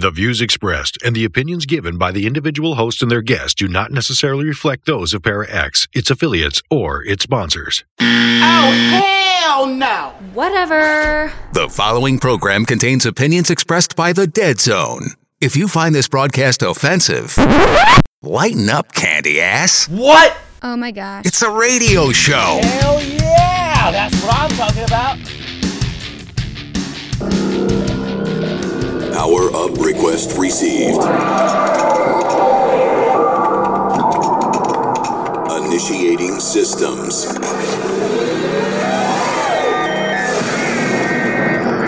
The views expressed and the opinions given by the individual host and their guests do not necessarily reflect those of Para X, its affiliates, or its sponsors. Oh, hell no! Whatever. The following program contains opinions expressed by the Dead Zone. If you find this broadcast offensive, lighten up, candy ass. What? Oh my gosh. It's a radio show. Hell yeah! That's what I'm talking about. Power up request received. Initiating systems.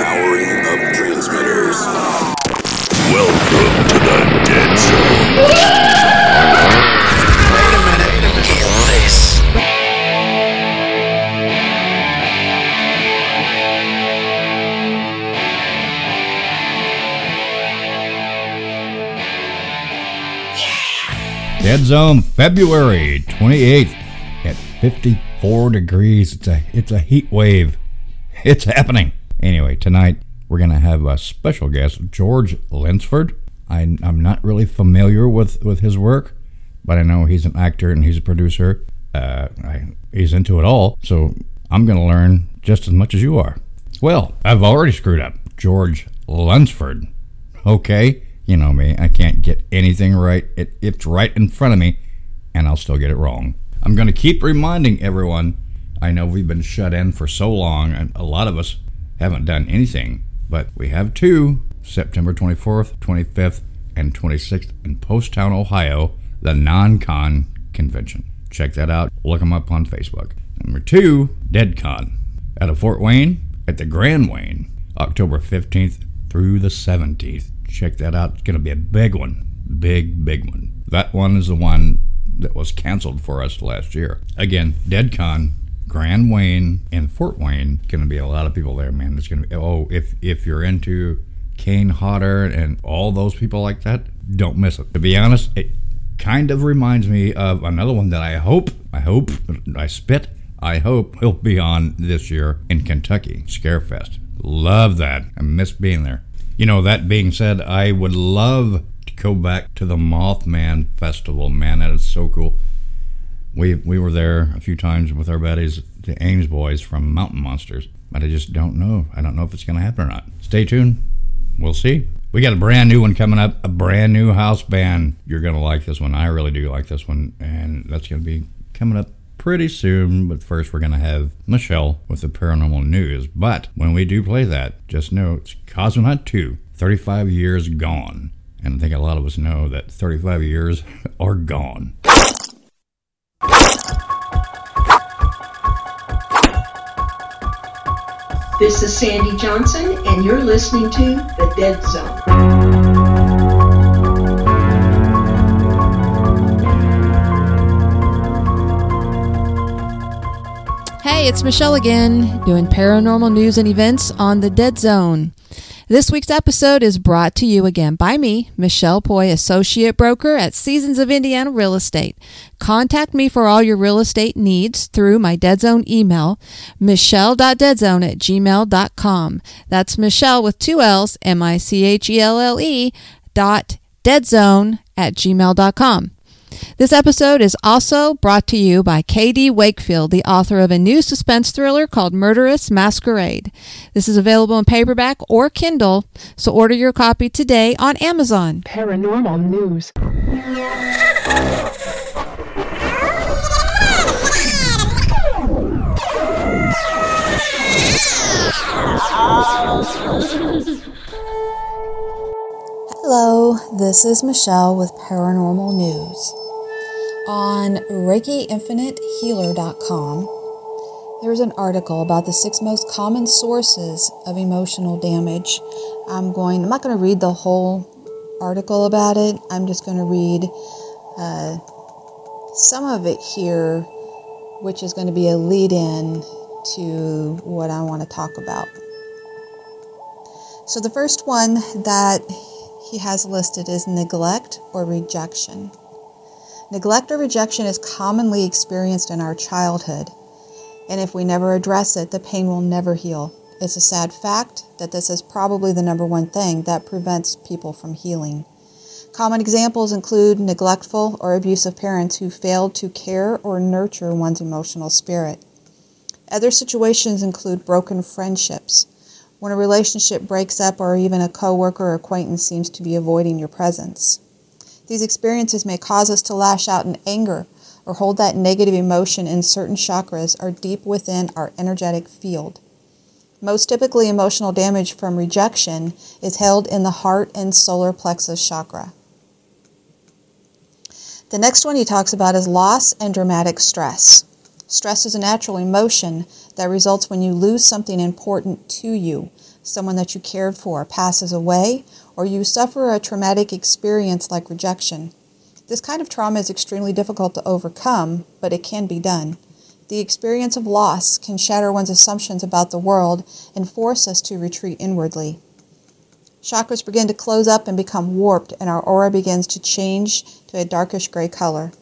Powering up transmitters. Welcome to the Dead Zone. Dead Zone, February 28th at 54 degrees. It's a it's a heat wave. It's happening. Anyway, tonight we're gonna have a special guest, George Linsford. I, I'm not really familiar with with his work, but I know he's an actor and he's a producer. Uh, I, he's into it all, so I'm gonna learn just as much as you are. Well, I've already screwed up. George Lunsford. Okay, you know me. I can't get anything right. It, it's right in front of me, and I'll still get it wrong. I'm going to keep reminding everyone. I know we've been shut in for so long, and a lot of us haven't done anything, but we have two September 24th, 25th, and 26th in Poasttown, Ohio, the Non Con Convention. Check that out. Look them up on Facebook. Number two, DeadCon of Fort Wayne at the Grand Wayne, October 15th through the 17th. Check that out. It's going to be a big one. Big, big one. That one is the one that was canceled for us last year. Again, DeadCon, Grand Wayne, and Fort Wayne. Going to be a lot of people there, man. It's going to be, oh, if, if you're into Kane Hodder and all those people like that, don't miss it. To be honest, it kind of reminds me of another one that I hope, I hope, I spit, I hope will be on this year in Kentucky, Scarefest. Love that. I miss being there. You know, that being said, I would love to go back to the Mothman Festival. Man, that is so cool. We we were there a few times with our buddies, the AIMS boys from Mountain Monsters, but I just don't know. I don't know if it's going to happen or not. Stay tuned. We'll see. We got a brand new one coming up, a brand new house band. You're going to like this one. I really do like this one, and that's going to be coming up pretty soon. But first, we're going to have Michelle with the paranormal news. But when we do play that, just know it's Cosmonaut 2, 35 years gone. And I think a lot of us know that 35 years are gone. This is Sandy Johnson, and you're listening to The Dead Zone. Hey, it's Michelle again, doing paranormal news and events on The Dead Zone. This week's episode is brought to you again by me, Michelle Poy, Associate Broker at Seasons of Indiana Real Estate. Contact me for all your real estate needs through my Dead Zone email, michelle.deadzone at gmail.com. That's Michelle with two L's, M I C H E L L E, dot deadzone at gmail.com. This episode is also brought to you by K.D. Wakefield, the author of a new suspense thriller called Murderous Masquerade. This is available in paperback or Kindle, so order your copy today on Amazon. Paranormal news. Hello, this is Michelle with Paranormal News. On ReikiInfiniteHealer.com, there's an article about the six most common sources of emotional damage. I'm going, I'm not going to read the whole article about it. I'm just going to read uh, some of it here, which is going to be a lead in to what I want to talk about. So, the first one that he has listed is neglect or rejection. Neglect or rejection is commonly experienced in our childhood, and if we never address it, the pain will never heal. it's a sad fact that this is probably the number one thing that prevents people from healing. Common examples include neglectful or abusive parents who failed to care or nurture one's emotional spirit. Other situations include broken friendships, when a relationship breaks up or even a coworker or acquaintance seems to be avoiding your presence. These experiences may cause us to lash out in anger or hold that negative emotion in certain chakras or deep within our energetic field. Most typically, emotional damage from rejection is held in the heart and solar plexus chakra. The next one he talks about is loss and dramatic stress. Stress is a natural emotion that results when you lose something important to you, someone that you cared for passes away, or you suffer a traumatic experience like rejection. This kind of trauma is extremely difficult to overcome, but it can be done. The experience of loss can shatter one's assumptions about the world and force us to retreat inwardly. Chakras begin to close up and become warped, and our aura begins to change to a darkish gray color.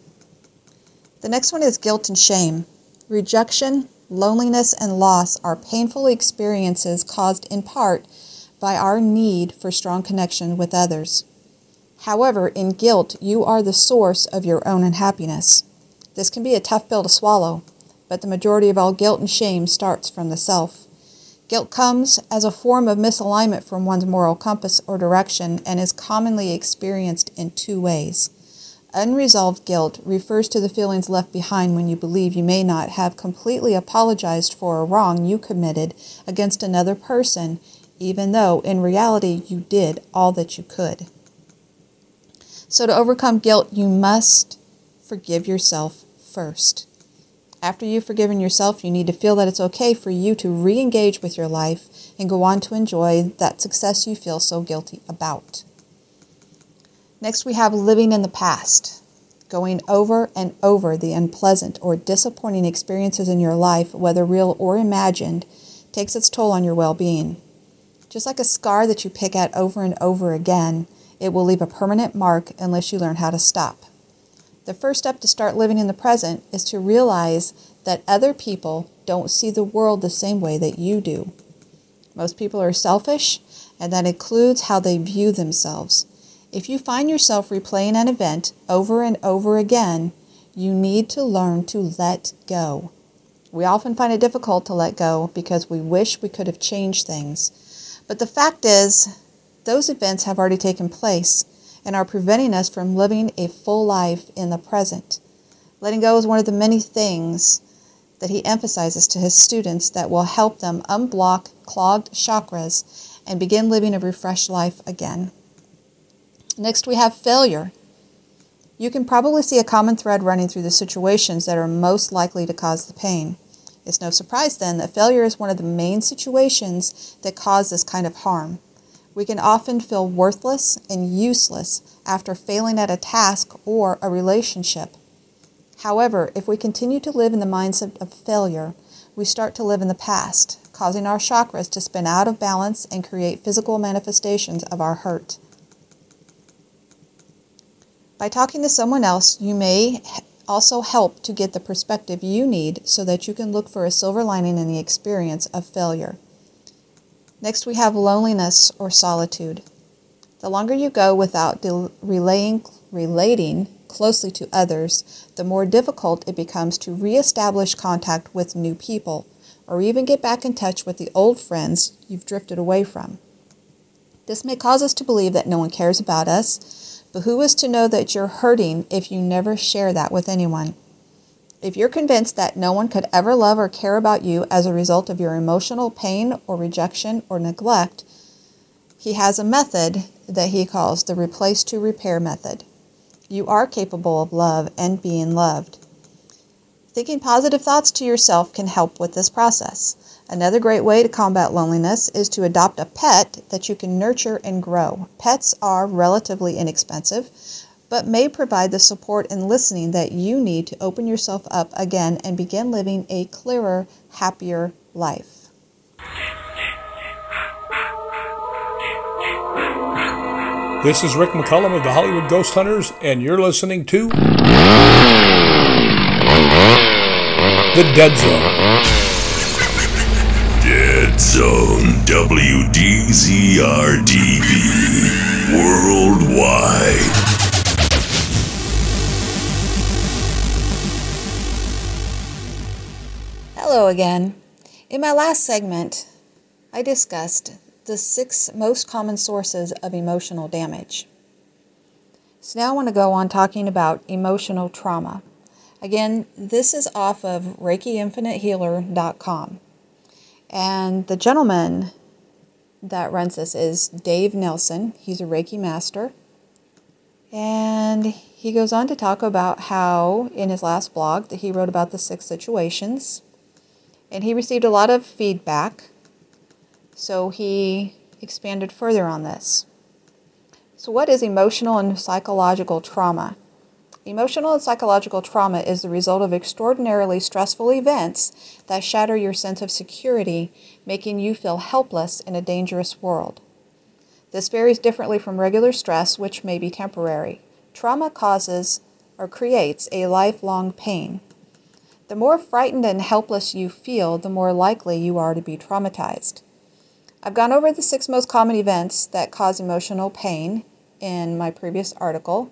The next one is guilt and shame. Rejection, loneliness, and loss are painful experiences caused in part by our need for strong connection with others. However, in guilt, you are the source of your own unhappiness. This can be a tough pill to swallow, but the majority of all guilt and shame starts from the self. Guilt comes as a form of misalignment from one's moral compass or direction and is commonly experienced in two ways. Unresolved guilt refers to the feelings left behind when you believe you may not have completely apologized for a wrong you committed against another person, even though in reality you did all that you could. So, to overcome guilt, you must forgive yourself first. After you've forgiven yourself, you need to feel that it's okay for you to re engage with your life and go on to enjoy that success you feel so guilty about. Next, we have living in the past, going over and over the unpleasant or disappointing experiences in your life, whether real or imagined, takes its toll on your well being. Just like a scar that you pick at over and over again, it will leave a permanent mark unless you learn how to stop. The first step to start living in the present is to realize that other people don't see the world the same way that you do. Most people are selfish, and that includes how they view themselves. If you find yourself replaying an event over and over again, you need to learn to let go. We often find it difficult to let go because we wish we could have changed things. But the fact is, those events have already taken place and are preventing us from living a full life in the present. Letting go is one of the many things that he emphasizes to his students that will help them unblock clogged chakras and begin living a refreshed life again. Next, we have failure. You can probably see a common thread running through the situations that are most likely to cause the pain. It's no surprise then that failure is one of the main situations that cause this kind of harm. We can often feel worthless and useless after failing at a task or a relationship. However, if we continue to live in the mindset of failure, we start to live in the past, causing our chakras to spin out of balance and create physical manifestations of our hurt. By talking to someone else, you may also help to get the perspective you need so that you can look for a silver lining in the experience of failure. Next, we have loneliness or solitude. The longer you go without relaying, relating closely to others, the more difficult it becomes to reestablish contact with new people or even get back in touch with the old friends you've drifted away from. This may cause us to believe that no one cares about us, but who is to know that you're hurting if you never share that with anyone? If you're convinced that no one could ever love or care about you as a result of your emotional pain or rejection or neglect, he has a method that he calls the replace to repair method. You are capable of love and being loved. Thinking positive thoughts to yourself can help with this process. Another great way to combat loneliness is to adopt a pet that you can nurture and grow. Pets are relatively inexpensive, but may provide the support and listening that you need to open yourself up again and begin living a clearer, happier life. This is Rick McCullum of the Hollywood Ghost Hunters, and you're listening to The Dead Zone. Zone WDZRDB Worldwide. Hello again. In my last segment, I discussed the six most common sources of emotional damage. So now I want to go on talking about emotional trauma. Again, this is off of ReikiInfiniteHealer.com. And the gentleman that runs this is Dave Nelson. He's a Reiki master. And he goes on to talk about how, in his last blog, that he wrote about the six situations. And he received a lot of feedback. So he expanded further on this. So, what is emotional and psychological trauma? Emotional and psychological trauma is the result of extraordinarily stressful events that shatter your sense of security, making you feel helpless in a dangerous world. This varies differently from regular stress, which may be temporary. Trauma causes or creates a lifelong pain. The more frightened and helpless you feel, the more likely you are to be traumatized. I've gone over the six most common events that cause emotional pain in my previous article.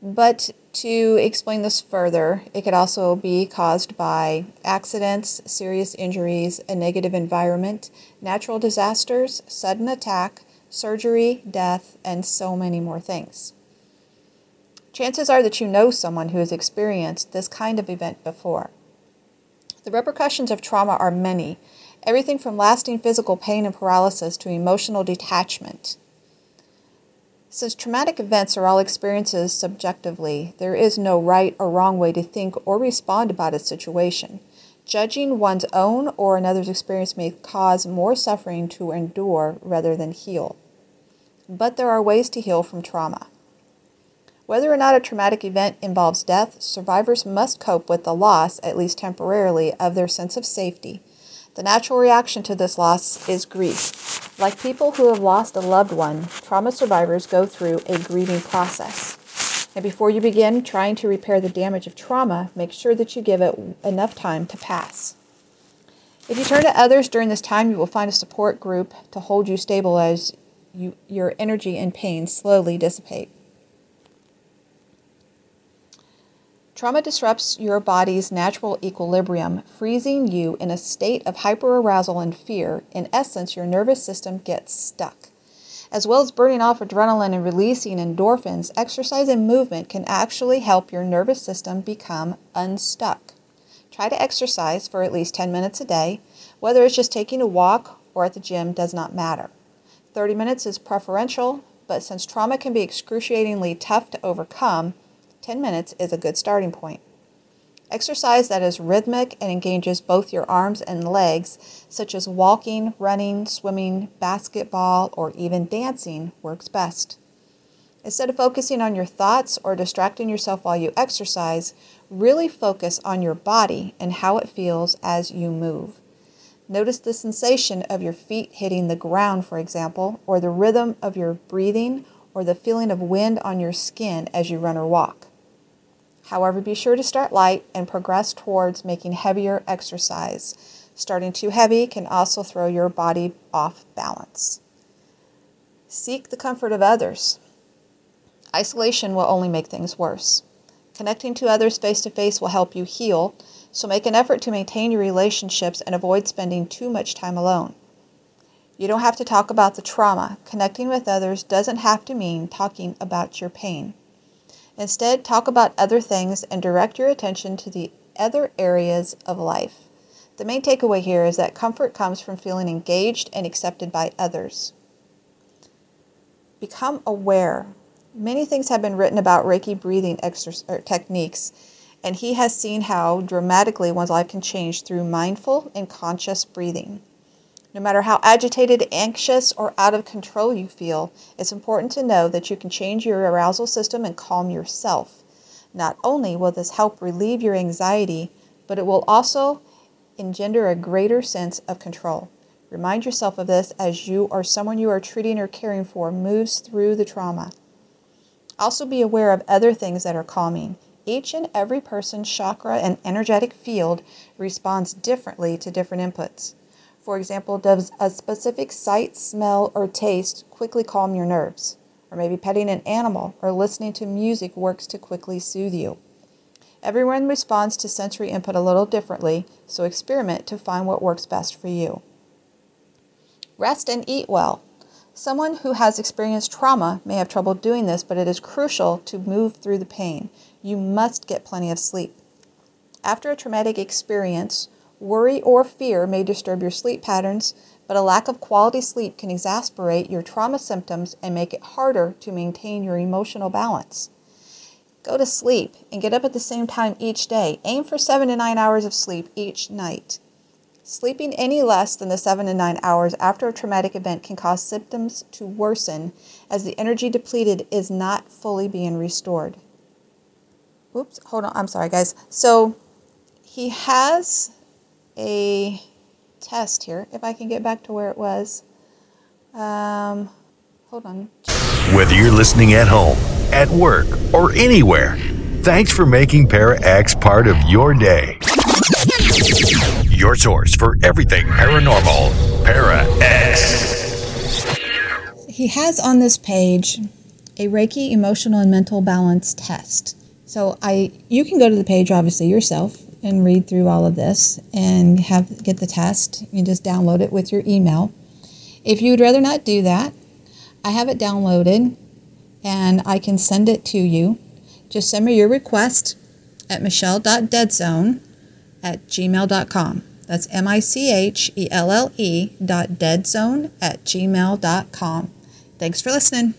But to explain this further, it could also be caused by accidents, serious injuries, a negative environment, natural disasters, sudden attack, surgery, death, and so many more things. Chances are that you know someone who has experienced this kind of event before. The repercussions of trauma are many, everything from lasting physical pain and paralysis to emotional detachment. Since traumatic events are all experiences subjectively, there is no right or wrong way to think or respond about a situation. Judging one's own or another's experience may cause more suffering to endure rather than heal. But there are ways to heal from trauma. Whether or not a traumatic event involves death, survivors must cope with the loss, at least temporarily, of their sense of safety. The natural reaction to this loss is grief. Like people who have lost a loved one, trauma survivors go through a grieving process. And before you begin trying to repair the damage of trauma, make sure that you give it enough time to pass. If you turn to others during this time, you will find a support group to hold you stable as you, your energy and pain slowly dissipate. Trauma disrupts your body's natural equilibrium, freezing you in a state of hyperarousal and fear. In essence, your nervous system gets stuck. As well as burning off adrenaline and releasing endorphins, exercise and movement can actually help your nervous system become unstuck. Try to exercise for at least 10 minutes a day. Whether it's just taking a walk or at the gym does not matter. 30 minutes is preferential, but since trauma can be excruciatingly tough to overcome, 10 minutes is a good starting point. Exercise that is rhythmic and engages both your arms and legs, such as walking, running, swimming, basketball, or even dancing, works best. Instead of focusing on your thoughts or distracting yourself while you exercise, really focus on your body and how it feels as you move. Notice the sensation of your feet hitting the ground, for example, or the rhythm of your breathing, or the feeling of wind on your skin as you run or walk. However, be sure to start light and progress towards making heavier exercise. Starting too heavy can also throw your body off balance. Seek the comfort of others. Isolation will only make things worse. Connecting to others face to face will help you heal, so make an effort to maintain your relationships and avoid spending too much time alone. You don't have to talk about the trauma. Connecting with others doesn't have to mean talking about your pain. Instead, talk about other things and direct your attention to the other areas of life. The main takeaway here is that comfort comes from feeling engaged and accepted by others. Become aware. Many things have been written about Reiki breathing exercise, techniques, and he has seen how dramatically one's life can change through mindful and conscious breathing. No matter how agitated, anxious, or out of control you feel, it's important to know that you can change your arousal system and calm yourself. Not only will this help relieve your anxiety, but it will also engender a greater sense of control. Remind yourself of this as you or someone you are treating or caring for moves through the trauma. Also, be aware of other things that are calming. each and every person's chakra and energetic field responds differently to different inputs. For example, does a specific sight, smell, or taste quickly calm your nerves? Or maybe petting an animal or listening to music works to quickly soothe you. Everyone responds to sensory input a little differently, so experiment to find what works best for you. Rest and eat well. Someone who has experienced trauma may have trouble doing this, but it is crucial to move through the pain. You must get plenty of sleep. After a traumatic experience, worry or fear may disturb your sleep patterns, but a lack of quality sleep can exacerbate your trauma symptoms and make it harder to maintain your emotional balance. Go to sleep and get up at the same time each day. Aim for seven to nine hours of sleep each night. Sleeping any less than the seven to nine hours after a traumatic event can cause symptoms to worsen as the energy depleted is not fully being restored. Oops, hold on. I'm sorry, guys. So he has a test here. If I can get back to where it was. Um, hold on. Whether you're listening at home, at work, or anywhere, thanks for making Para X part of your day. Your source for everything paranormal, Para X. He has on this page a Reiki emotional and mental balance test. So I you can go to the page obviously yourself and read through all of this and have get the test. You just download it with your email. If you would rather not do that, I have it downloaded and I can send it to you. Just send me your request at michelle.deadzone at gmail.com. That's M I C H E L L E dot deadzone at gmail.com. Thanks for listening.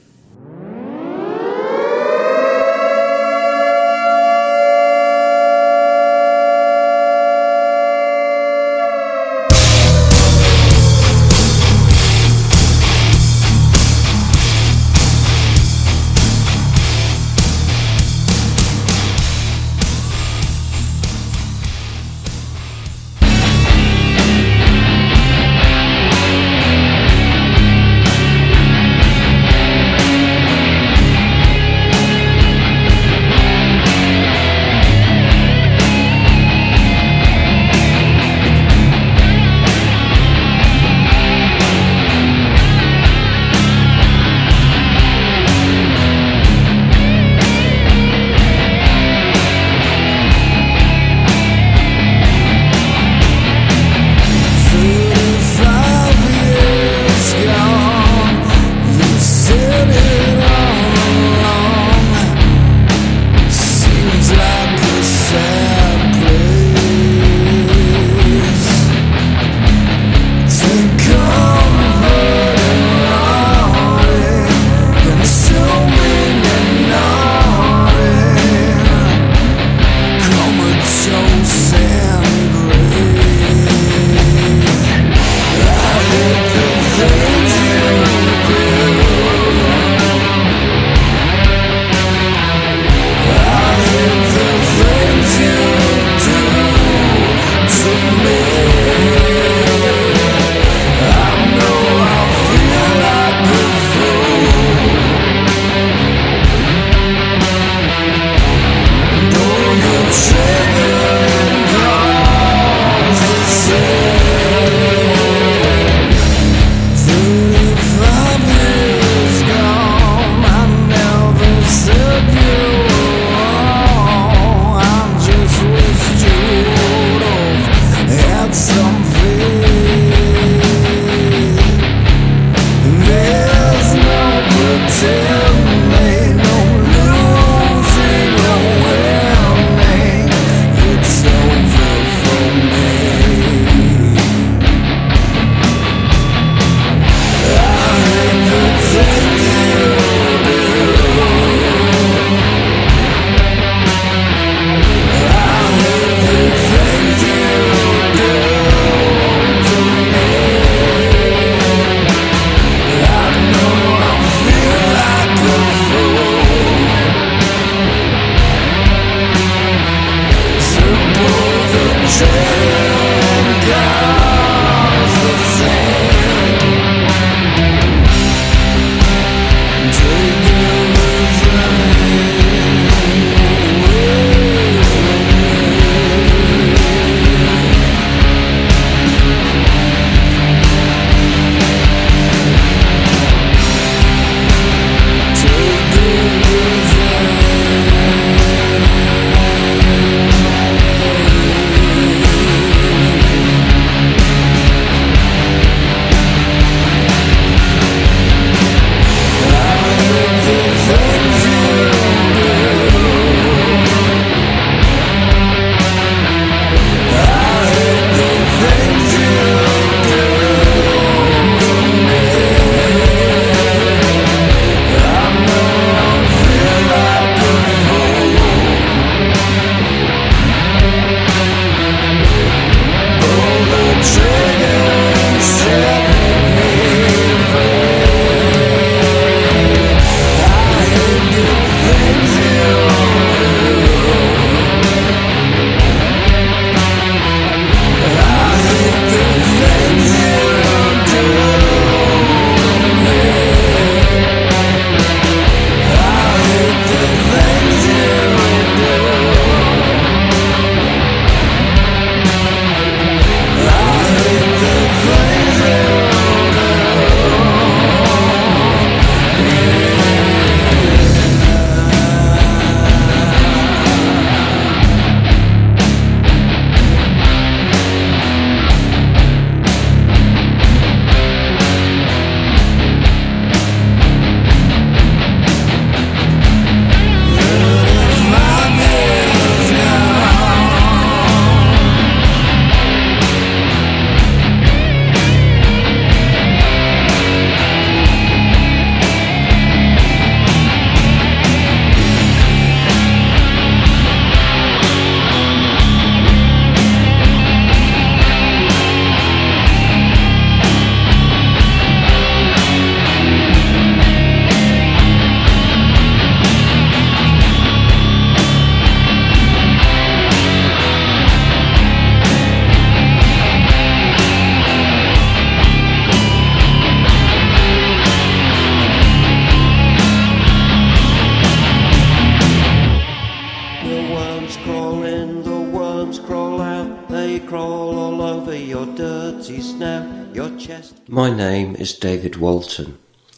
My name is David Walton.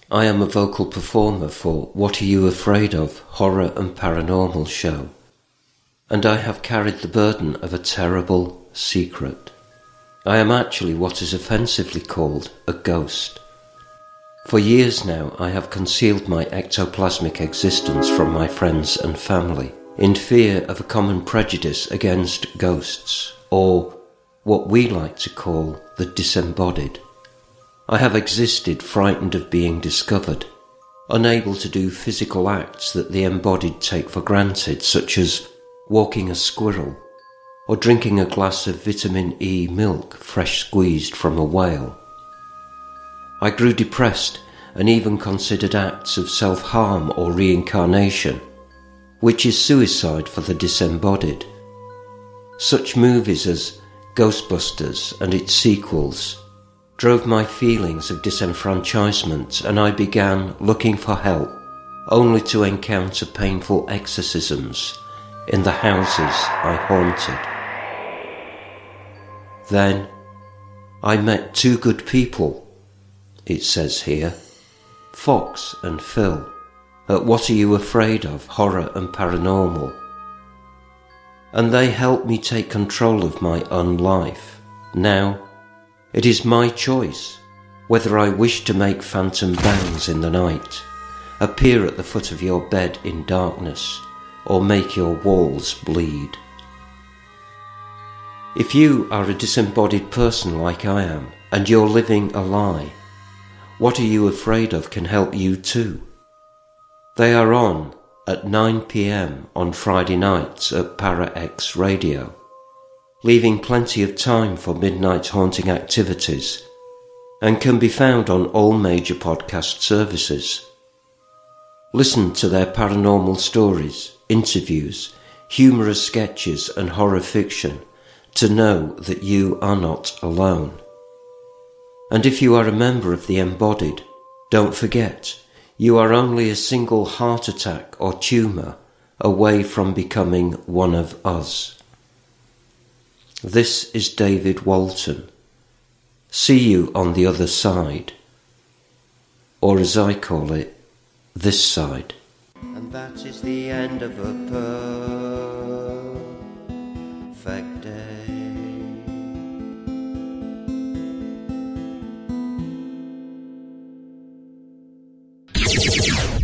I am a vocal performer for What Are You Afraid of? Horror and Paranormal show. And I have carried the burden of a terrible secret. I am actually what is offensively called a ghost. For years now, I have concealed my ectoplasmic existence from my friends and family in fear of a common prejudice against ghosts, or what we like to call the disembodied. I have existed frightened of being discovered, unable to do physical acts that the embodied take for granted, such as walking a squirrel or drinking a glass of vitamin E milk fresh squeezed from a whale. I grew depressed and even considered acts of self harm or reincarnation, which is suicide for the disembodied. Such movies as Ghostbusters and its sequels drove my feelings of disenfranchisement, and I began looking for help, only to encounter painful exorcisms in the houses I haunted. Then I met two good people it says here, Fox and Phil, at What Are You Afraid of? Horror and Paranormal. And they helped me take control of my own life. Now, it is my choice whether I wish to make phantom bangs in the night, appear at the foot of your bed in darkness, or make your walls bleed. If you are a disembodied person like I am, and you're living a lie, what Are You Afraid of can help you too. They are on at 9 pm on Friday nights at Para X Radio, leaving plenty of time for midnight haunting activities, and can be found on all major podcast services. Listen to their paranormal stories, interviews, humorous sketches, and horror fiction to know that you are not alone. And if you are a member of the embodied, don't forget, you are only a single heart attack or tumour away from becoming one of us. This is David Walton. See you on the other side. Or as I call it, this side. And that is the end of a perfect day.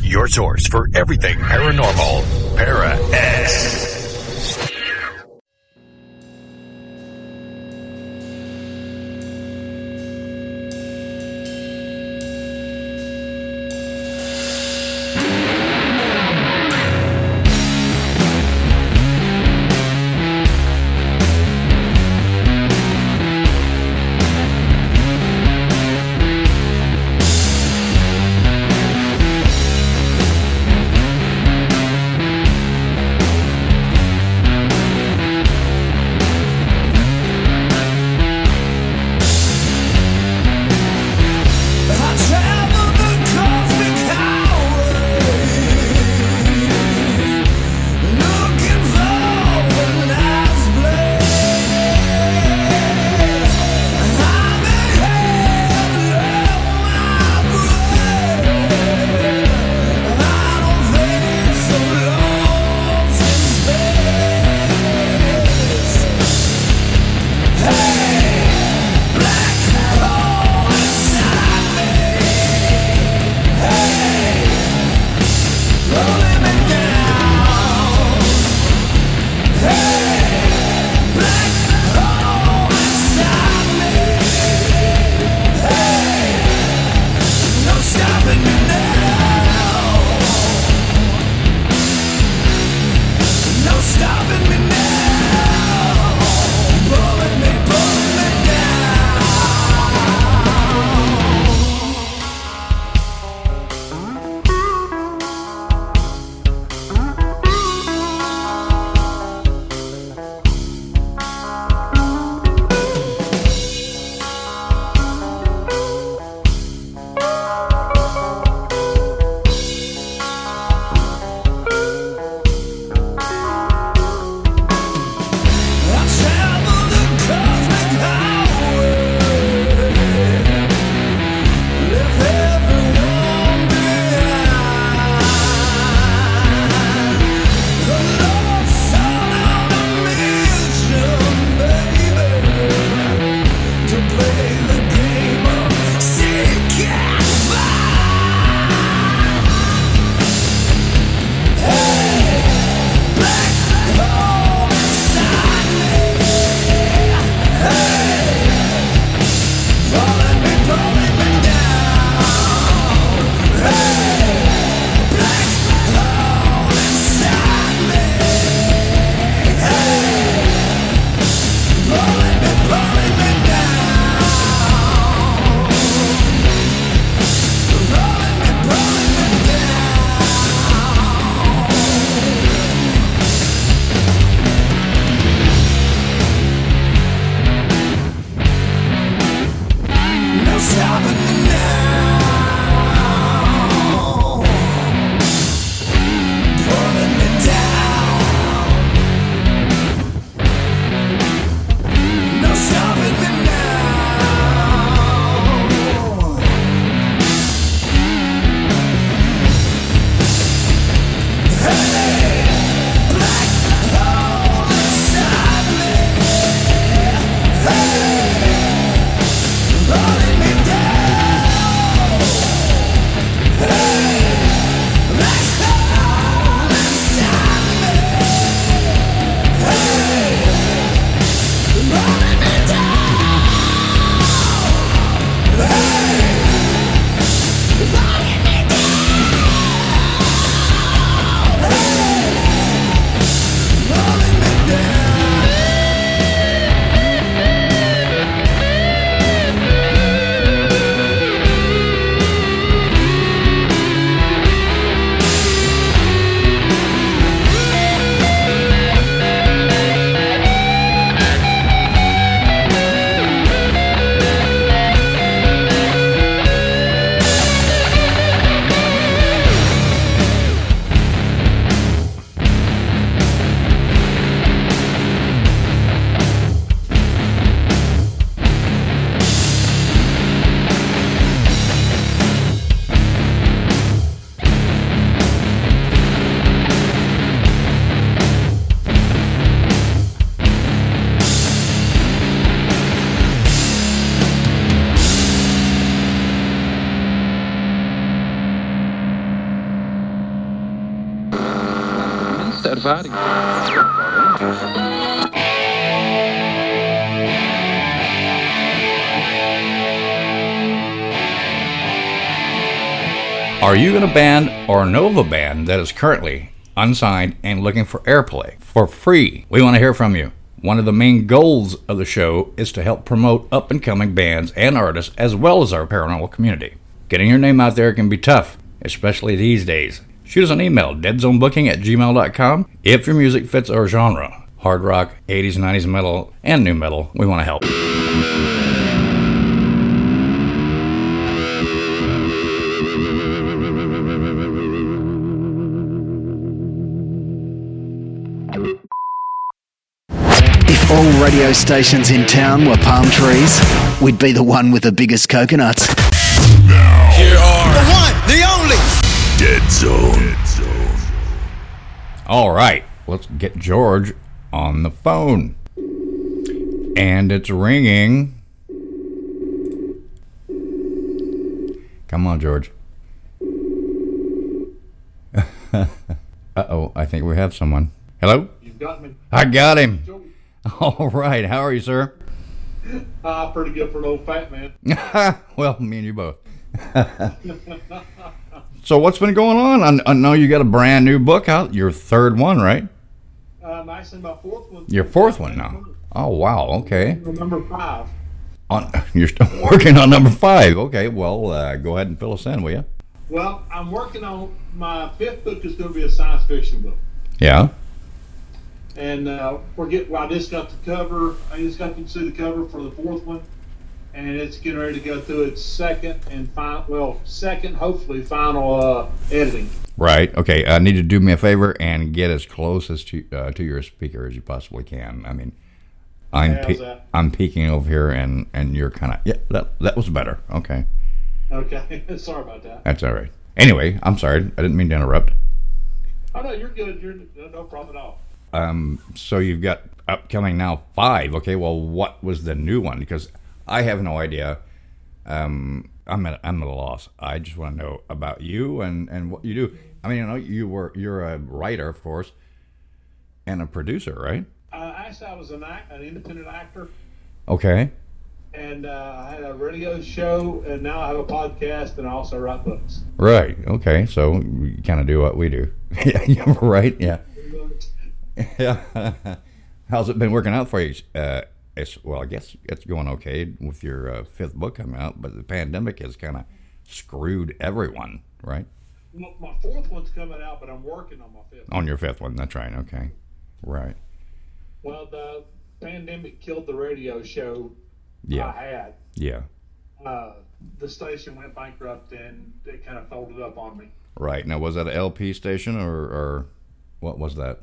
Your source for everything paranormal. Para X. you in a band or know of a band that is currently unsigned and looking for airplay for free? We want to hear from you. One of the main goals of the show is to help promote up and coming bands and artists as well as our paranormal community. Getting your name out there can be tough, especially these days. Shoot us an email, deadzonebooking at gmail.com. If your music fits our genre, hard rock, 80s, 90s metal, and new metal, we want to help. If all radio stations in town were palm trees, we'd be the one with the biggest coconuts. Here are The one, the only. Dead Zone. All right, let's get George on the phone. And it's ringing. Come on, George. uh oh, I think we have someone. Hello? You've got me. I got him. All right, how are you, sir? Ah, pretty good for an old fat man. well, me and you both. so, what's been going on? I, I know you got a brand new book out, your third one, right? Um, actually, my fourth one. Your fourth one now. Oh, wow, okay. Number five. On, you're still working on number five. Okay, well, uh, go ahead and fill us in, will you? Well, I'm working on my fifth book. is going to be a science fiction book, Yeah. And uh, we're. Well, I just got the cover. I just got to see the cover for the fourth one, and it's getting ready to go through its second and final. Well, second, hopefully, final uh, editing. Right. Okay. I need to do me a favor and get as close as to uh, to your speaker as you possibly can. I mean, I'm pe-? I'm peeking over here, and and you're kind of yeah. That that was better. Okay. Okay, sorry about that. That's all right. Anyway, I'm sorry. I didn't mean to interrupt. Oh no, you're good. You're no problem at all. Um, so you've got upcoming now five. Okay, well, what was the new one? Because I have no idea. Um, I'm at I'm at a loss. I just want to know about you and and what you do. I mean, you know, you were you're a writer, of course, and a producer, right? Uh, actually, I was an act, an independent actor. Okay. and uh, I had a radio show, and now I have a podcast, and I also write books. Right. Okay. So you kind of do what we do. yeah. yeah, Right. Yeah. Yeah. How's it been working out for you? Uh, it's, well, I guess it's going okay with your uh, fifth book coming out, but the pandemic has kind of screwed everyone, right? Well, My fourth one's coming out, but I'm working on my fifth. On your fifth one. That's right. Okay. Right. Well, the pandemic killed the radio show Yeah. I had. Yeah. Uh, the station went bankrupt, and it kind of folded up on me. Right. Now, was that an LP station or, or what was that?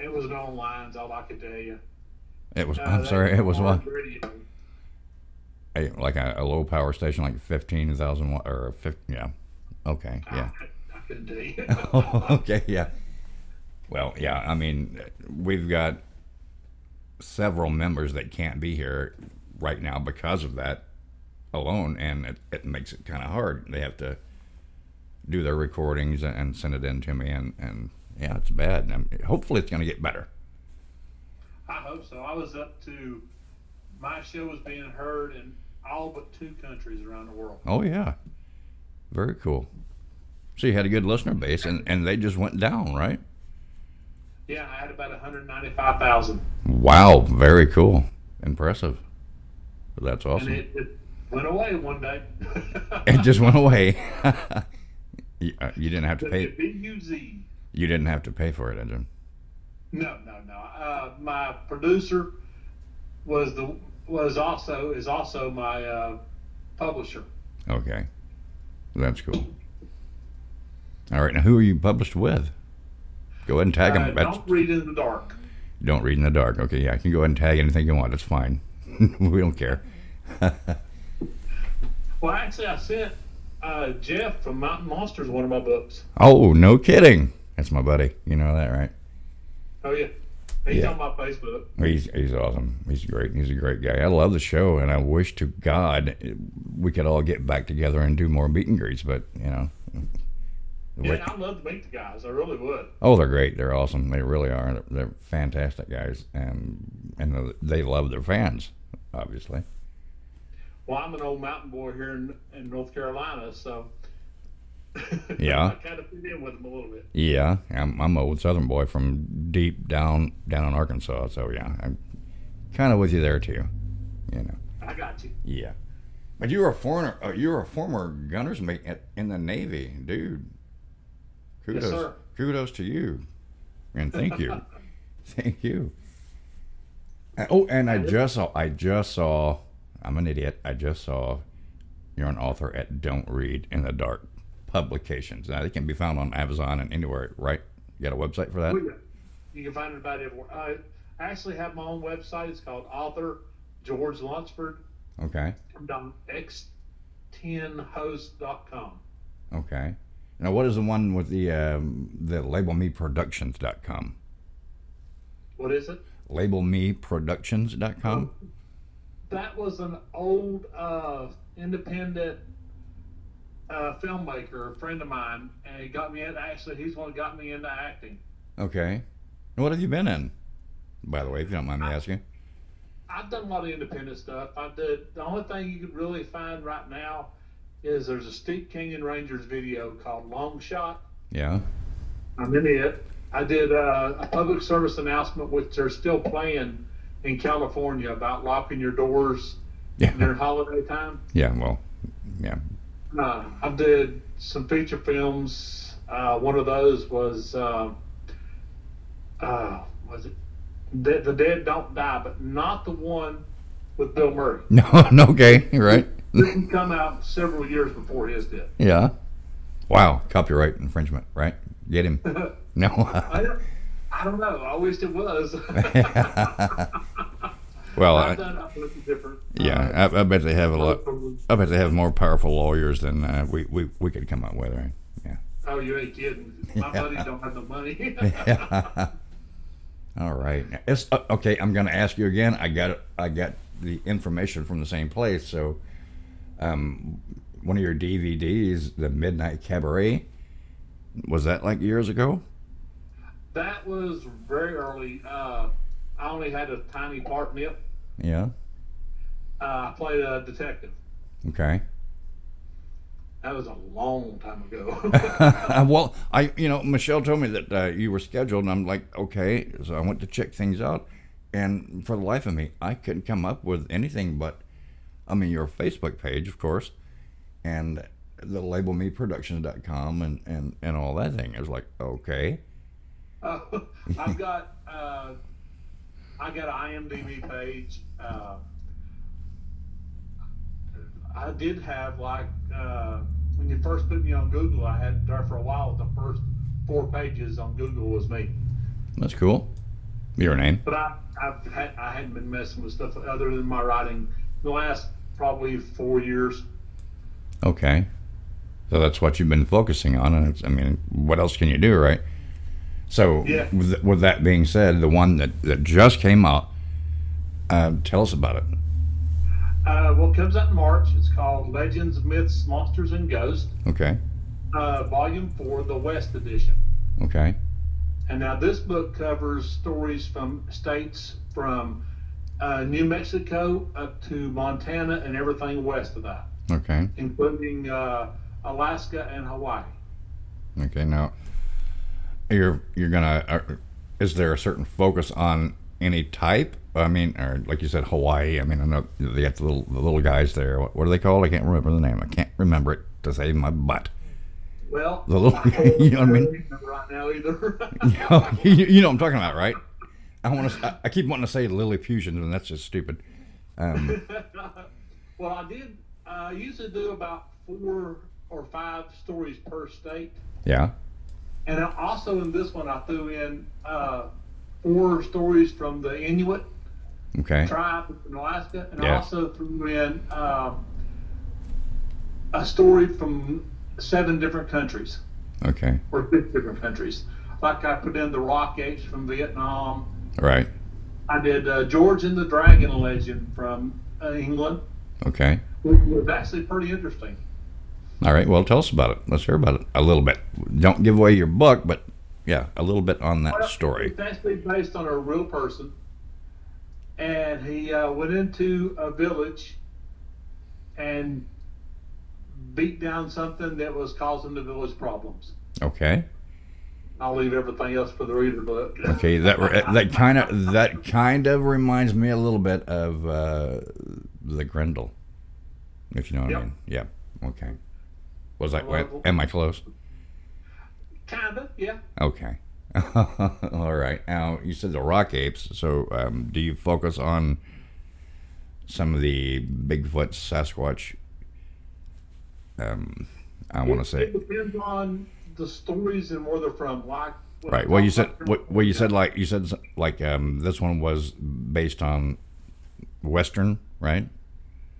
It was no lines, all I could tell you. It was, Uh, I'm sorry, were it was what? Radio. A, like a, a low power station, like 15,000 watt or 50, yeah. Okay. Yeah. I couldn't tell you. okay, yeah. Well, yeah, I mean, we've got several members that can't be here right now because of that alone, and it, it makes it kind of hard. They have to do their recordings and, and send it in to me, and, and yeah, it's bad. And hopefully, it's going to get better. I hope so. I was up to my show was being heard in all but two countries around the world. Oh, yeah. Very cool. So you had a good listener base, and, and they just went down, right? Yeah, I had about 195,000. Wow, very cool. Impressive. That's awesome. it, it went away one day. It just went away. you, uh, you didn't have to pay. B-U-Z. You didn't have to pay for it, did you? No, no, no. Uh, my producer was the was also is also my uh, publisher. Okay, that's cool. All right, now who are you published with? Go ahead and tag Uh, them. don't read in the dark. don't read in the dark. Okay, yeah, I can go ahead and tag anything you want. It's fine. we don't care. Well, actually, I sent uh, Jeff from Mountain Monsters one of my books. oh, no kidding. That's my buddy. You know that, right? Oh yeah, he's Yeah. on my Facebook. He's he's awesome. He's great. He's a great guy. I love the show, and I wish to God we could all get back together and do more meet and greets. But you know, Yeah, I love to meet the guys. I really would. Oh, they're great. They're awesome. They really are. They're, they're fantastic guys, and and they love their fans, obviously. Well, I'm an old mountain boy here in, in North Carolina, so yeah, I kind of fit in with them a little bit. Yeah, I'm I'm an old Southern boy from deep down down in Arkansas, so yeah, I'm kind of with you there too. You know. I got you. Yeah. But you were a foreigner. Uh, you were a former gunner's mate at, in the Navy, dude. Kudos, yes, sir. kudos to you, and thank you, thank you. Uh, oh, and I just saw. I just saw. I'm an idiot. I just saw. You're an author at Don't Read in the Dark Publications. Now they can be found on Amazon and anywhere. Right? You got a website for that? You can find it about everywhere. I actually have my own website. It's called Author George Lunsford. Okay. I'm x10host.com. Okay. Now, what is the one with the um, the labelmeproductions.com? What is it? Labelmeproductions.com. That was an old uh, independent uh, filmmaker, a friend of mine, and he got me in. Actually, he's one that got me into acting. Okay. What have you been in? By the way, if you don't mind me asking. I've done a lot of independent stuff. I did. The only thing you could really find right now is there's a Steep Canyon Rangers video called Long Shot. Yeah. I'm in it. I did uh, a public service announcement, which they're still playing in California about locking your doors yeah. during holiday time. Yeah. Well. Yeah. Uh, I did some feature films. Uh, one of those was uh, uh was it the, the Dead Don't Die, but not the one with Bill Murray. No, no, okay, you're right. Didn't come out several years before his did. Yeah. Wow, copyright infringement, right? Get him. no. I, don't, I don't know. I wished it was. well, I've done. Yeah, I, I, bet they have a lot. I bet they have more powerful lawyers than uh, we, we we could come up with, right? Yeah. Oh, you ain't kidding. My buddies don't have the money. yeah. All right. It's uh, okay. I'm going to ask you again. I got I got the information from the same place. So, um, one of your DVDs, the Midnight Cabaret, was that like years ago? That was very early. Uh, I only had a tiny part in it. Yeah. Uh, I played a detective. Okay. That was a long time ago. well, I, you know, Michelle told me that uh, you were scheduled, and I'm like, okay. So I went to check things out, and for the life of me, I couldn't come up with anything but, I mean, your Facebook page, of course, and the labelmeproductions.com and, and, and all that thing. I was like, okay. Uh, I've got, uh, I got an IMDb page. Uh, I did have like uh, when you first put me on Google, I had there for a while. The first four pages on Google was me. That's cool. Your name? But I I've had, I hadn't been messing with stuff other than my writing the last probably four years. Okay, so that's what you've been focusing on, and it's, I mean, what else can you do, right? So, yeah. with, with that being said, the one that, that just came out, uh, tell us about it. Uh, well, it comes out in March. It's called Legends, Myths, Monsters, and Ghosts. Okay. Uh, volume 4, the West Edition. Okay. And now this book covers stories from states from uh, New Mexico up to Montana and everything west of that. Okay. Including uh, Alaska and Hawaii. Okay. Now, you're you're gonna. Uh, is there a certain focus on any type? I mean, or like you said, Hawaii. I mean, I know they got the little the little guys there. What, what are they called? I can't remember the name. I can't remember it to save my butt. Well, the little, you know what I mean? Right now, either. you, know, you know what I'm talking about, right? I want to. I keep wanting to say Lilliputians, and that's just stupid. Um, well, I did. I uh, usually do about four or five stories per state. Yeah. And also in this one, I threw in uh, four stories from the Inuit okay. tribe in Alaska, and Yeah. I also threw in um, a story from seven different countries okay. or six different countries. Like I put in the Rock Apes from Vietnam. Right. I did uh, George and the Dragon legend from uh, England, Okay. which was actually pretty interesting. All right. Well, tell us about it. Let's hear about it a little bit. Don't give away your book, but yeah, a little bit on that Well, story. It's actually based on a real person, and he uh, went into a village and beat down something that was causing the village problems. Okay. I'll leave everything else for the reader, but Okay. That re- that kind of that kind of reminds me a little bit of uh, the Grendel, if you know what Yep. I mean. Yeah. Okay. Was I? Well, Am I close? kinda, yeah. Okay. All right. Now you said the rock apes. So um, do you focus on some of the Bigfoot, Sasquatch? Um, I want to say it depends on the stories and where they're from. Like right. Well, you said what, well, you said like you said like um, this one was based on Western, right?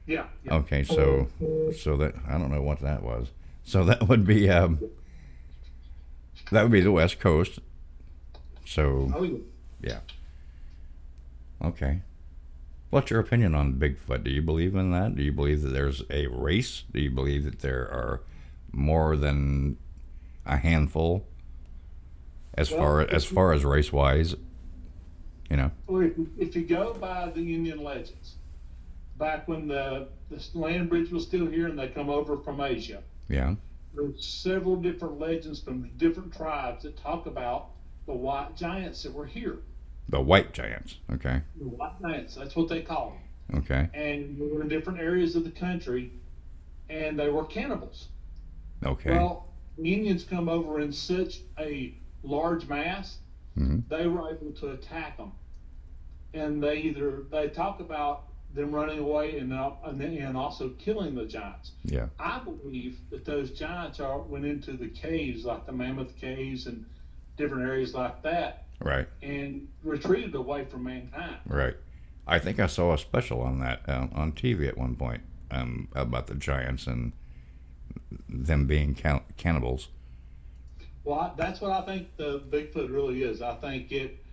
Yeah. yeah. Okay. So so that I don't know what that was. So that would be um, that would be the West Coast. So yeah. Yeah. Okay. What's your opinion on Bigfoot? Do you believe in that? Do you believe that there's a race? Do you believe that there are more than a handful as Well, far as far as race wise? You know. Well, if, if you go by the Indian legends, back when the, the land bridge was still here and they come over from Asia, Yeah. there's several different legends from different tribes that talk about the white giants that were here. The white giants. Okay. The white giants, that's what they call them. Okay. And they were in different areas of the country, and they were cannibals. Okay. Well, the Indians come over in such a large mass, Mhm. they were able to attack them. And they either they talk about them running away and and, and also killing the giants. Yeah. I believe that those giants are went into the caves like the Mammoth Caves and different areas like that Right. and retreated away from mankind. Right. I think I saw a special on that uh, on TV at one point um, about the giants and them being can- cannibals. Well, I, that's what I think the Bigfoot really is. I think it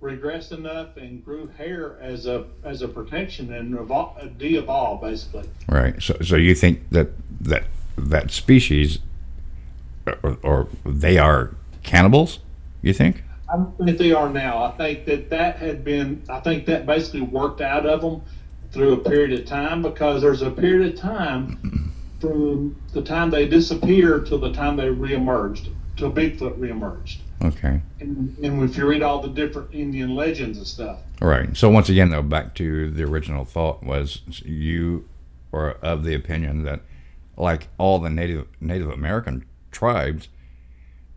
regressed enough and grew hair as a as a protection and revol- de-evolved basically. Right. So, so you think that that that species, or, or they are cannibals? You think? I don't think they are now. I think that that had been. I think that basically worked out of them through a period of time because there's a period of time from the time they disappeared till the time they reemerged, till Bigfoot reemerged. Okay. And, and if you read all the different Indian legends and stuff, Right. So once again, though, back to the original thought was you are of the opinion that, like all the Native Native American tribes,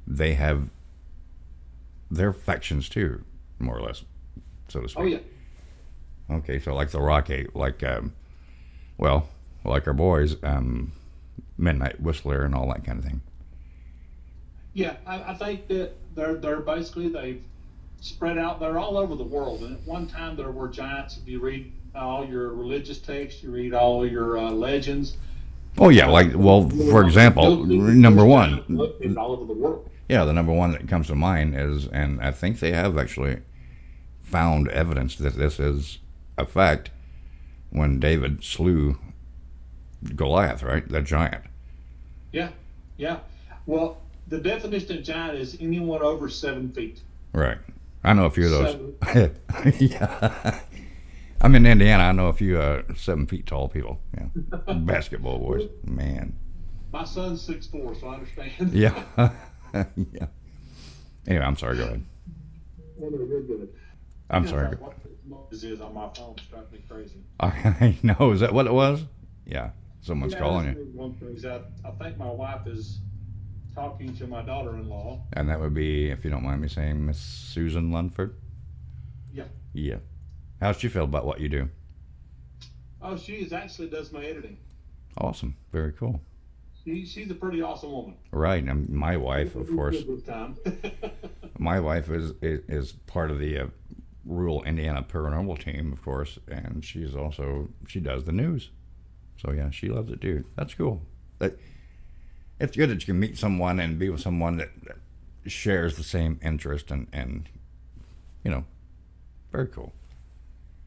they have their factions too, more or less, so to speak. oh yeah, Okay, so like the Rock Ape, like, um, well, like our boys, um, Midnight Whistler and all that kind of thing. Yeah, I, I think that they're they're basically they've spread out. They're all over the world. And at one time there were giants. If you read all your religious texts, you read all your uh, legends. Oh yeah, like well, for example, number one, all over the world. Yeah, the number one that comes to mind is, and I think they have actually found evidence that this is a fact when David slew Goliath, right? The giant. Yeah, yeah. Well, the definition of giant is anyone over seven feet. Right. I know a few of those. yeah. I'm in Indiana. I know a few uh, seven feet tall people. Yeah. Basketball boys. Man. My son's six four, so I understand. Yeah. yeah. Anyway, I'm sorry. Go ahead. Well, they're good. I'm sorry. What this is on my phone it's driving me crazy. I know. Is that what it was? Yeah. Someone's Yeah, calling you. One thing is I, I think my wife is talking to my daughter-in-law. And that would be, if you don't mind me saying, Miss Susan Lunsford. Yeah. Yeah. How's she feel about what you do? Oh, she is actually does my editing. Awesome. Very cool. She, she's a pretty awesome woman. Right. And my wife, of course, my wife is is, is part of the uh, rural Indiana paranormal team, of course, and she's also she does the news. So yeah, she loves it too. That's cool. That it's good that you can meet someone and be with someone that, that shares the same interest and and you know, very cool.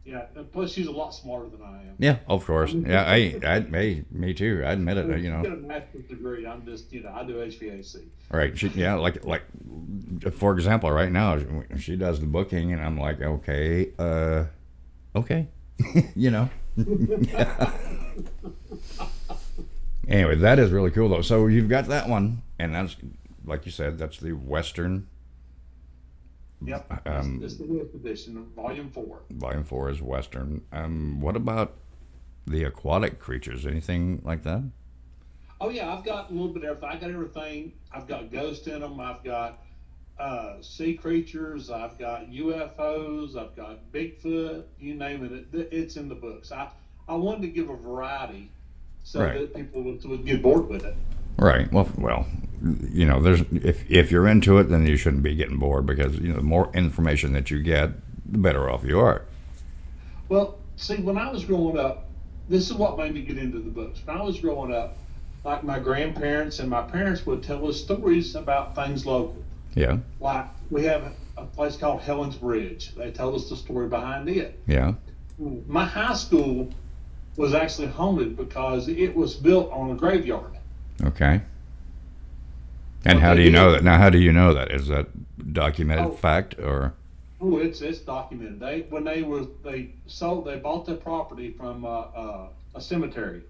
Yeah, and plus she's a lot smarter than I am. Yeah, of course. Yeah, I, I, hey, me too. I admit it. You know, a master's degree. I'm just, you know, I do HVAC. right? She, yeah, like, like, for example, right now she does the booking, and I'm like, okay, uh, okay, you know. anyway, that is really cool though. So you've got that one, and that's like you said, that's the Western. Yep. Um, this is the newest edition, volume four. Volume four is Western. Um, what about the aquatic creatures? Anything like that? Oh yeah, I've got a little bit of everything. I got everything. I've got ghosts in them. I've got uh, sea creatures. I've got UFOs. I've got Bigfoot. You name it, it it's in the books. I I wanted to give a variety so Right. that people would, would get bored with it. Right. Well, well, you know, there's if if you're into it, then you shouldn't be getting bored because you know the more information that you get, the better off you are. Well, see, when I was growing up, this is what made me get into the books. When I was growing up, like my grandparents and my parents would tell us stories about things local. Yeah. Like we have a place called Helen's Bridge. They told us the story behind it. Yeah. My high school was actually haunted because it was built on a graveyard. Okay. And how do you know that? Now, how do you know that? Is that documented Oh. fact or? Oh, it's it's documented. They when they were they sold they bought the property from uh, uh, a cemetery,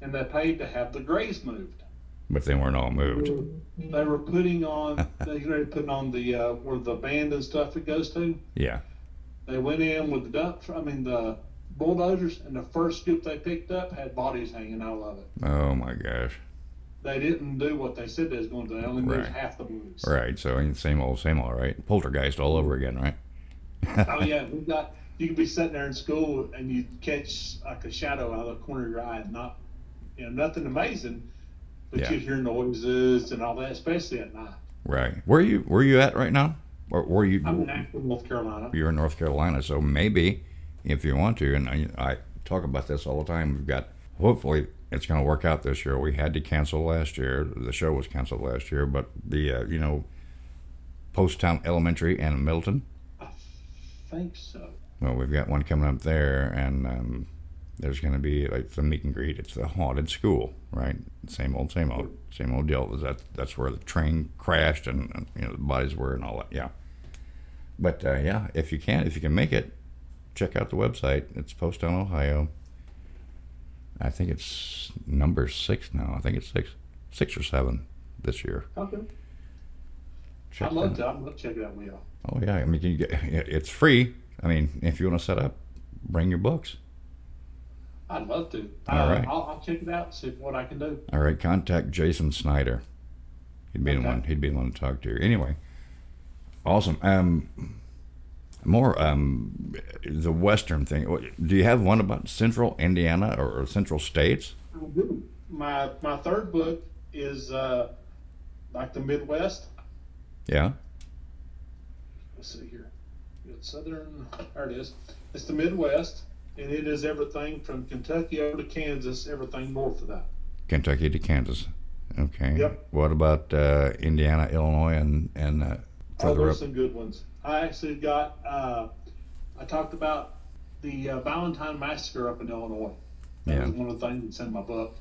and they paid to have the graves moved. But they weren't all moved. They were putting on they were putting on the uh, where the band and stuff it goes to. Yeah. They went in with the dump. I mean the bulldozers, and the first scoop they picked up had bodies hanging out of it. Oh my gosh. They didn't do what they said they was going to. Do. They only moved Right. half the bodies. Right. So same old, same old, right? Poltergeist all over again, right? oh yeah, we got. You could be sitting there in school and you catch like a shadow out of the corner of your eye, and not, you know, nothing amazing, but Yeah. you'd hear noises and all that, especially at night. Right. Where are you where you at right now? Or were you? I'm in North Carolina. You're in North Carolina, so maybe if you want to, and I, I talk about this all the time. We've got hopefully it's going to work out this year. We had to cancel last year. The show was canceled last year, but the uh, you know Poasttown Elementary and Milton. I think so. Well, we've got one coming up there, and um, there's going to be like the meet and greet. It's the haunted school, right? Same old, same old, same old deal. That that's where the train crashed, and, and you know the bodies were, and all that. Yeah. But uh, yeah, if you can, if you can make it, check out the website. It's Poasttown, Ohio. I think it's number six now. I think it's six, six or seven this year. Okay. Check I'd love to. I'd love to check it out. Oh yeah, I mean, you get, it's free. I mean, if you want to set up, bring your books. I'd love to. All uh, right. I'll, I'll check it out. See what I can do. All right, contact Jason Snyder. He'd be the one. He'd be the one to talk to. Anyway, awesome. Um, more um, the Western thing. Do you have one about Central Indiana or, or Central States? I do. My my third book is uh, like the Midwest. Yeah. Let's see here. It's Southern. There it is. It's the Midwest, and it is everything from Kentucky over to Kansas, everything north of that. Kentucky to Kansas. Okay. Yep. What about uh, Indiana, Illinois, and and uh, Oh, further there's up? some good ones. I actually got. Uh, I talked about the uh, Valentine Massacre up in Illinois. That Yeah. was one of the things that's in my book.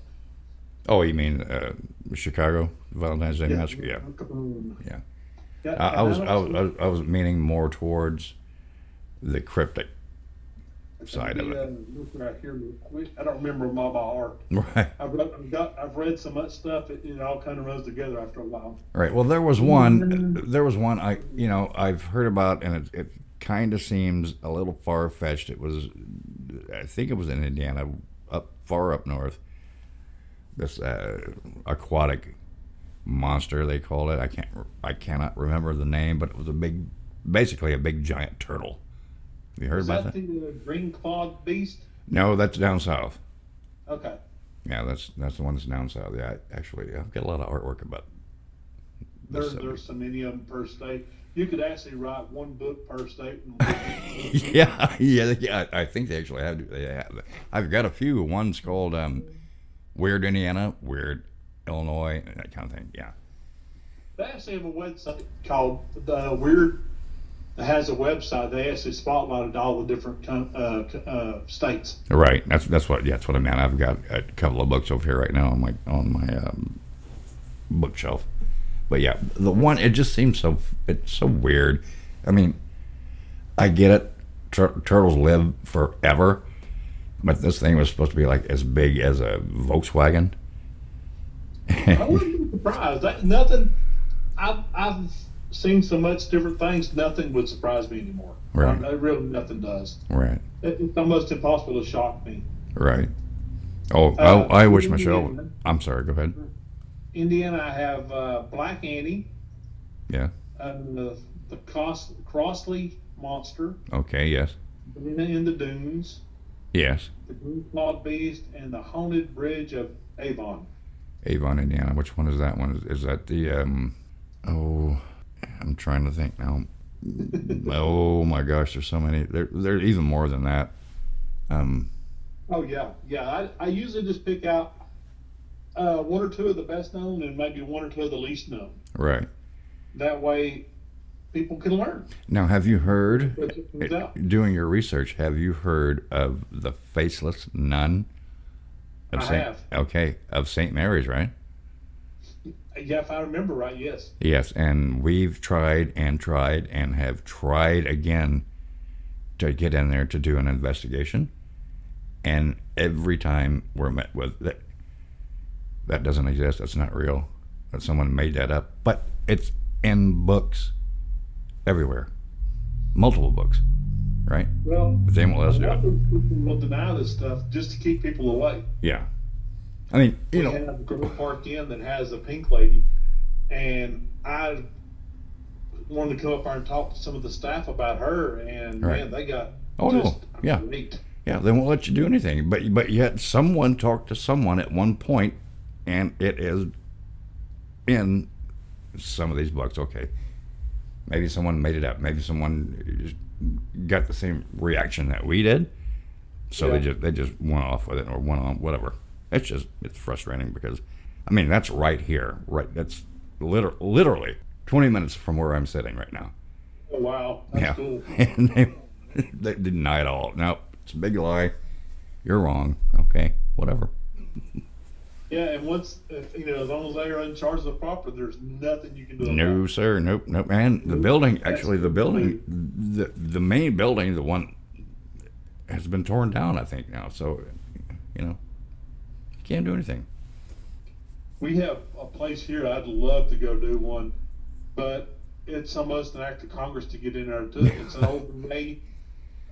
Oh, you mean uh, Chicago Valentine's Day Yeah. Massacre? Yeah. Yeah. Yeah, I, I was I I was I was- I was meaning more towards the cryptic side of it. uh, look right here real quick. I don't remember them all by heart. Right. I've, read, I've got I've read so much stuff it, it all kind of runs together after a while. Right. Well, there was one. There was one. I you know I've heard about, and it, it kind of seems a little far fetched. It was, I think it was in Indiana, up far up north. This uh, aquatic monster they called it. I can't. I cannot remember the name, but it was a big, basically a big giant turtle. You heard Is about that that? the uh, green clawed beast? No, that's down south. Okay. Yeah, that's that's the one that's down south. Yeah, I, actually, I've got a lot of artwork about. There, subject. there's so many of them per state. You could actually write one book per state. yeah, yeah, yeah. I think they actually have. They have. I've got a few. One's called um, Weird Indiana, Weird Illinois, that kind of thing. Yeah. They actually have a website called the Weird that has a website. They actually spotlighted all the different uh, uh, states. Right. That's that's what yeah, that's what I meant. I've got a couple of books over here right now on my on my um, bookshelf. But yeah, the one it just seems so it's so weird. I mean, I get it. Tur- turtles live forever, but this thing was supposed to be like as big as a Volkswagen. I wouldn't be surprised. That, nothing. I've, I've seen so much different things. Nothing would surprise me anymore. Right. Uh, really, nothing does. Right. It, it's almost impossible to shock me. Right. Oh, Uh, I, I wish Indiana. Michelle. I'm sorry. Go ahead. Indiana, I have uh, Black Annie, Yeah. uh, the, the Cos- Crosley Monster, Okay. Yes. Diana of the Dunes, Yes. the Green Clawed Beast, and the Haunted Bridge of Avon. Avon, Indiana. Which one is that one? Is, is that the um? Oh, I'm trying to think now. oh my gosh, there's so many. There, there's even more than that. Um, Oh yeah, yeah. I, I usually just pick out uh, one or two of the best known and maybe one or two of the least known. right That way, people can learn. now, have you heard? What it comes out. Doing your research, have you heard of the faceless nun? Of I Saint, have. Okay, of Saint Mary's, right? Yeah, if I remember right, yes. Yes, and we've tried and tried and have tried again to get in there to do an investigation, and every time we're met with that that doesn't exist. That's not real. That someone made that up, but it's in books everywhere, multiple books, right? Well, But they won't let us do it. will deny this stuff just to keep people away. Yeah, I mean, you we know, have Grove Park Inn that has a pink lady, and I wanted to come up there and talk to some of the staff about her, and Right. man, they got Oh, no. Yeah. great. Yeah, they won't let you do anything. But but yet someone talked to someone at one point, and it is in some of these books. Okay, maybe someone made it up. Maybe someone got the same reaction that we did, so they just they just went off with it or went on whatever. It's just it's frustrating because, I mean, that's right here, right? That's liter- literally twenty minutes from where I'm sitting right now. Oh wow, that's yeah, cool. and they they deny it all. No, it's a big lie. You're wrong. Okay, whatever. Yeah, and once you know, as long as they are in charge of the property, there's nothing you can do. No, it. sir. Nope, nope. And the building, actually, the building, the the main building, the one has been torn down. I think now. So, you know, can't do anything. We have a place here. I'd love to go do one, but it's almost an act of Congress to get in there. It's an old VA,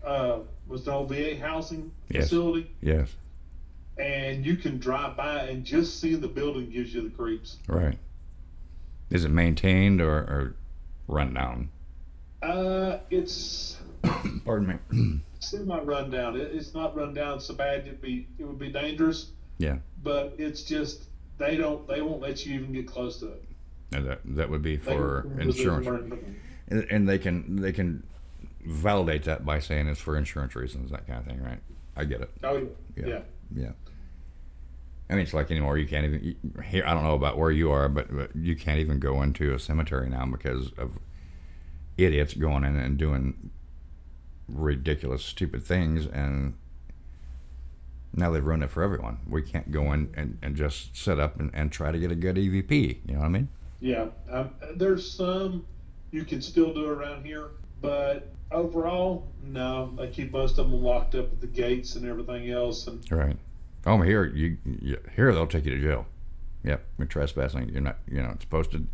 uh, was an old VA housing Yes. facility, Yes. and you can drive by and just see the building gives you the creeps. Right. Is it maintained or, or run down? Uh, it's Pardon me. semi run down. It, it's not run down so bad it'd be it would be dangerous, yeah. but it's just they don't they won't let you even get close to it. And that that would be for they insurance. And, and they can they can validate that by saying it's for insurance reasons, that kind of thing, right? I get it. Oh yeah. Yeah. Yeah. I mean, it's like anymore. You can't even you- here. I don't know about where you are, but, but you can't even go into a cemetery now because of idiots going in and doing ridiculous, stupid things, and now they've ruined it for everyone. We can't go in and, and just sit up and, and try to get a good EVP. You know what I mean? Yeah, um, there's some you can still do around here, but overall, no. They keep most of them locked up at the gates and everything else. And Right. Oh, here you, you here they'll take you to jail. Yep, you're trespassing. You're not. You know, it's posted.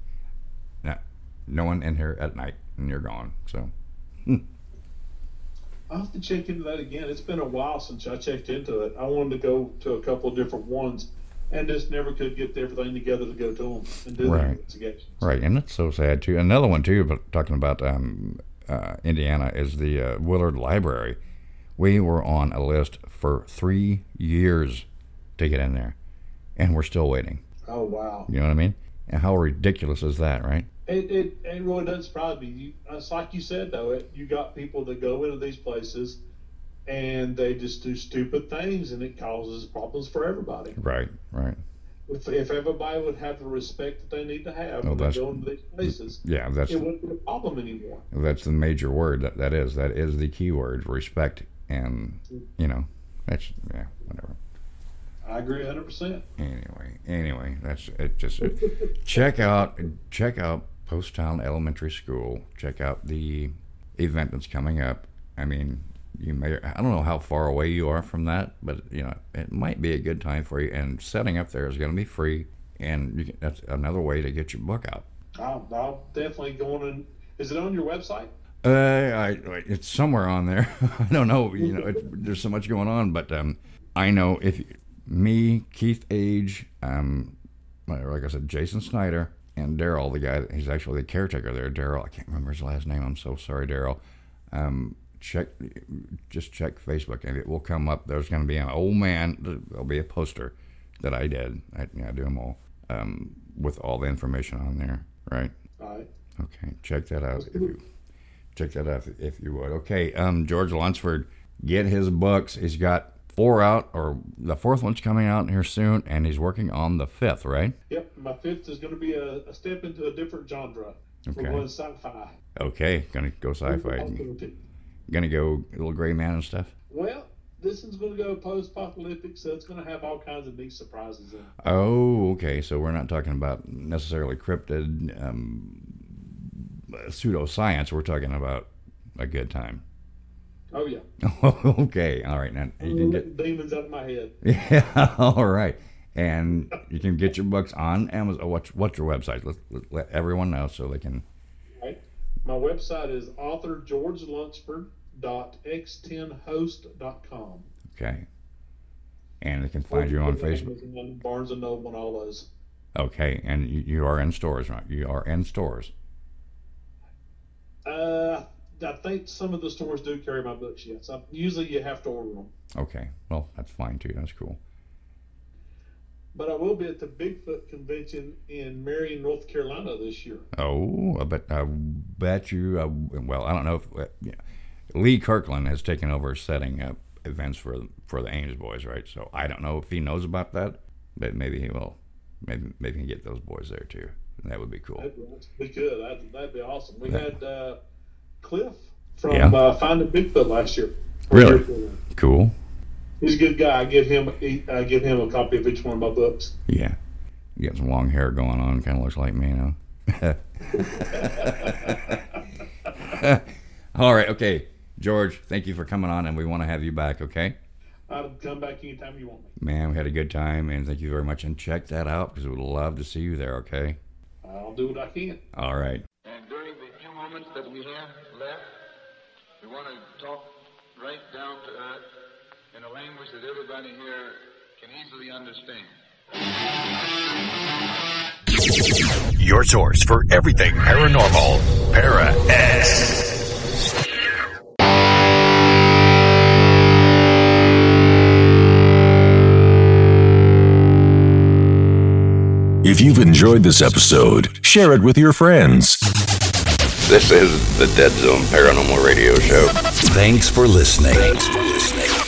Not, no one in here at night, and you're gone. So. I'll have to check into that again. It's been a while since I checked into it. I wanted to go to a couple of different ones, and just never could get everything together to go to them and do the Right. Right, and it's so sad too. Another one too, but talking about um, uh, Indiana is the uh, Willard Library. We were on a list for three years to get in there, and we're still waiting. Oh wow! You know what I mean? And how ridiculous is that, right? It, it, it really doesn't surprise me. You, it's like you said though. It, you got people that go into these places, and they just do stupid things, and it causes problems for everybody. Right, right. if, if everybody would have the respect that they need to have Oh, when they that's- go into these places, Yeah, that's it wouldn't be a problem anymore. that's the major word. That that is that is the key word. Respect and you know that's yeah whatever. I agree 100. percent Anyway, anyway, that's it. Just check out check out Poasttown Elementary School. Check out the event that's coming up. I mean, you may I don't know how far away you are from that, but you know it might be a good time for you. And setting up there is going to be free, and you can, that's another way to get your book out. I'll, I'll definitely go on and. Is it on your website? Uh, I, I- it's somewhere on there. I don't know. You know, it, there's so much going on, but um, I know if me, Keith Age, um, like I said, Jason Snyder, and Daryl, the guy, he's actually the caretaker there. Daryl, I can't remember his last name. I'm so sorry, Daryl. Um, check, just check Facebook, and it will come up. There's going to be an old man. There'll be a poster that I did. I, you know, I do them all um, with all the information on there. Right. All right. Okay, check that out if you check that out if, if you would. Okay, um, George Lunsford, get his books. He's got four out, or the fourth one's coming out here soon, and he's working on the fifth, right? Yep. My fifth is going to be a, a step into a different genre. Okay. Sci-fi. Okay, gonna go sci-fi. Gonna go little gray man and stuff. Well, this one's going to go post-apocalyptic, so it's going to have all kinds of neat surprises in it. Oh, okay. So we're not talking about necessarily cryptid um, pseudoscience. We're talking about a good time. Oh yeah. okay, all right. Now you can get demons out of my head. Yeah, all right. And you can get your books on Amazon. What's what's your website? Let, let, let everyone know so they can. Right. My website is authorgeorgelunsford.x10host.com. Okay. And they can find you on Facebook. Amazon, Barnes and Noble, and all those. Okay, and you, you are in stores, right? You are in stores. Uh, I think some of the stores do carry my books. Yes, I, usually you have to order them. Okay, well that's fine too. That's cool. But I will be at the Bigfoot convention in Marion, North Carolina this year. Oh, I bet I bet you. Uh, well, I don't know if uh, yeah. Lee Kirkland has taken over setting up events for for the AIMS boys, right? So I don't know if he knows about that, but maybe he will. Maybe maybe he can get those boys there too. That would be cool. That'd be good. That'd, that'd be awesome. We had uh, Cliff from Yeah. uh, Finding Bigfoot last year. Really cool. He's a good guy. I give him he- I give him a copy of each one of my books. Yeah, you got some long hair going on. Kind of looks like me now. All right, okay, George. Thank you for coming on, and we want to have you back. Okay. I'll come back anytime you want me. Man, we had a good time, and thank you very much. And check that out because we'd love to see you there. Okay. I'll do what I can. All right. And during the few moments that we have left, we want to talk right down to earth in a language that everybody here can easily understand. Your source for everything paranormal. Para X. If you've enjoyed this episode, share it with your friends. This is the Dead Zone Paranormal Radio Show. Thanks for listening. Thanks for listening.